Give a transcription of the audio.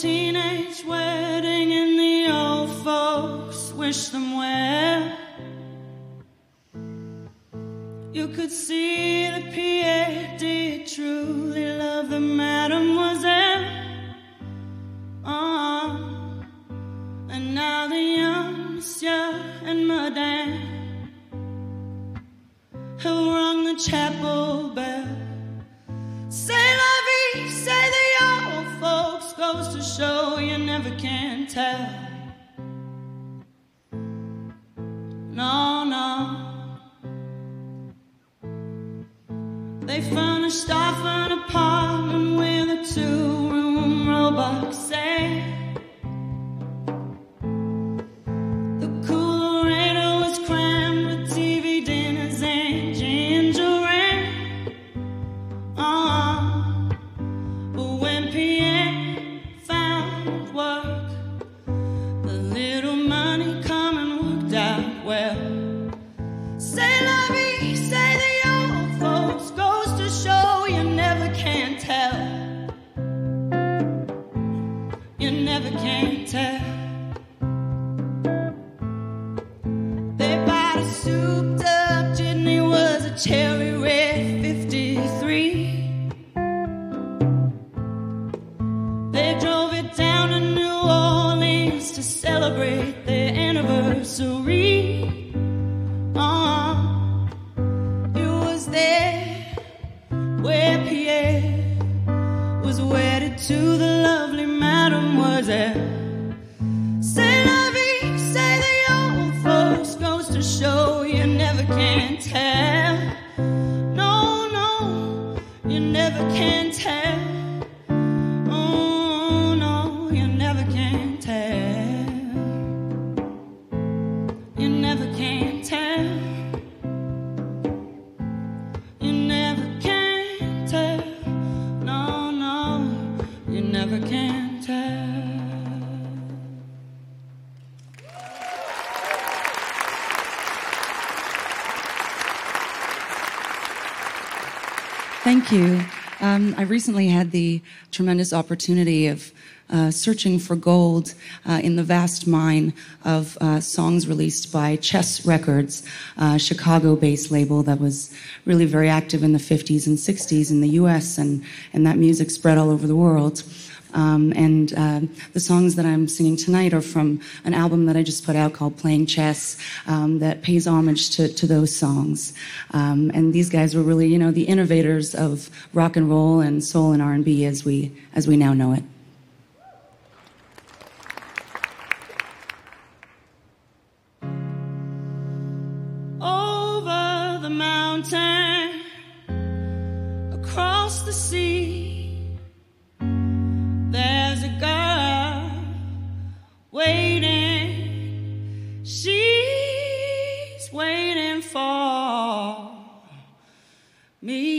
teenage wedding and the old folks wish them well. You could see the PA truly love the mademoiselle. Oh, and now the young monsieur and madame have rung the chapel goes to show you never can tell. No, no. They furnished off an apartment with a two room robot show you never can tell. Thank you. Um, I recently had the tremendous opportunity of uh, searching for gold uh, in the vast mine of uh, songs released by Chess Records, a Chicago based label that was really very active in the 50s and 60s in the US, and, and that music spread all over the world. Um, and uh, the songs that I'm singing tonight are from an album that I just put out called Playing Chess um, that pays homage to, to those songs. Um, and these guys were really, you know, the innovators of rock and roll and soul and R&B as we as we now know it. over the mountain, across the sea. Waiting. She's waiting for me.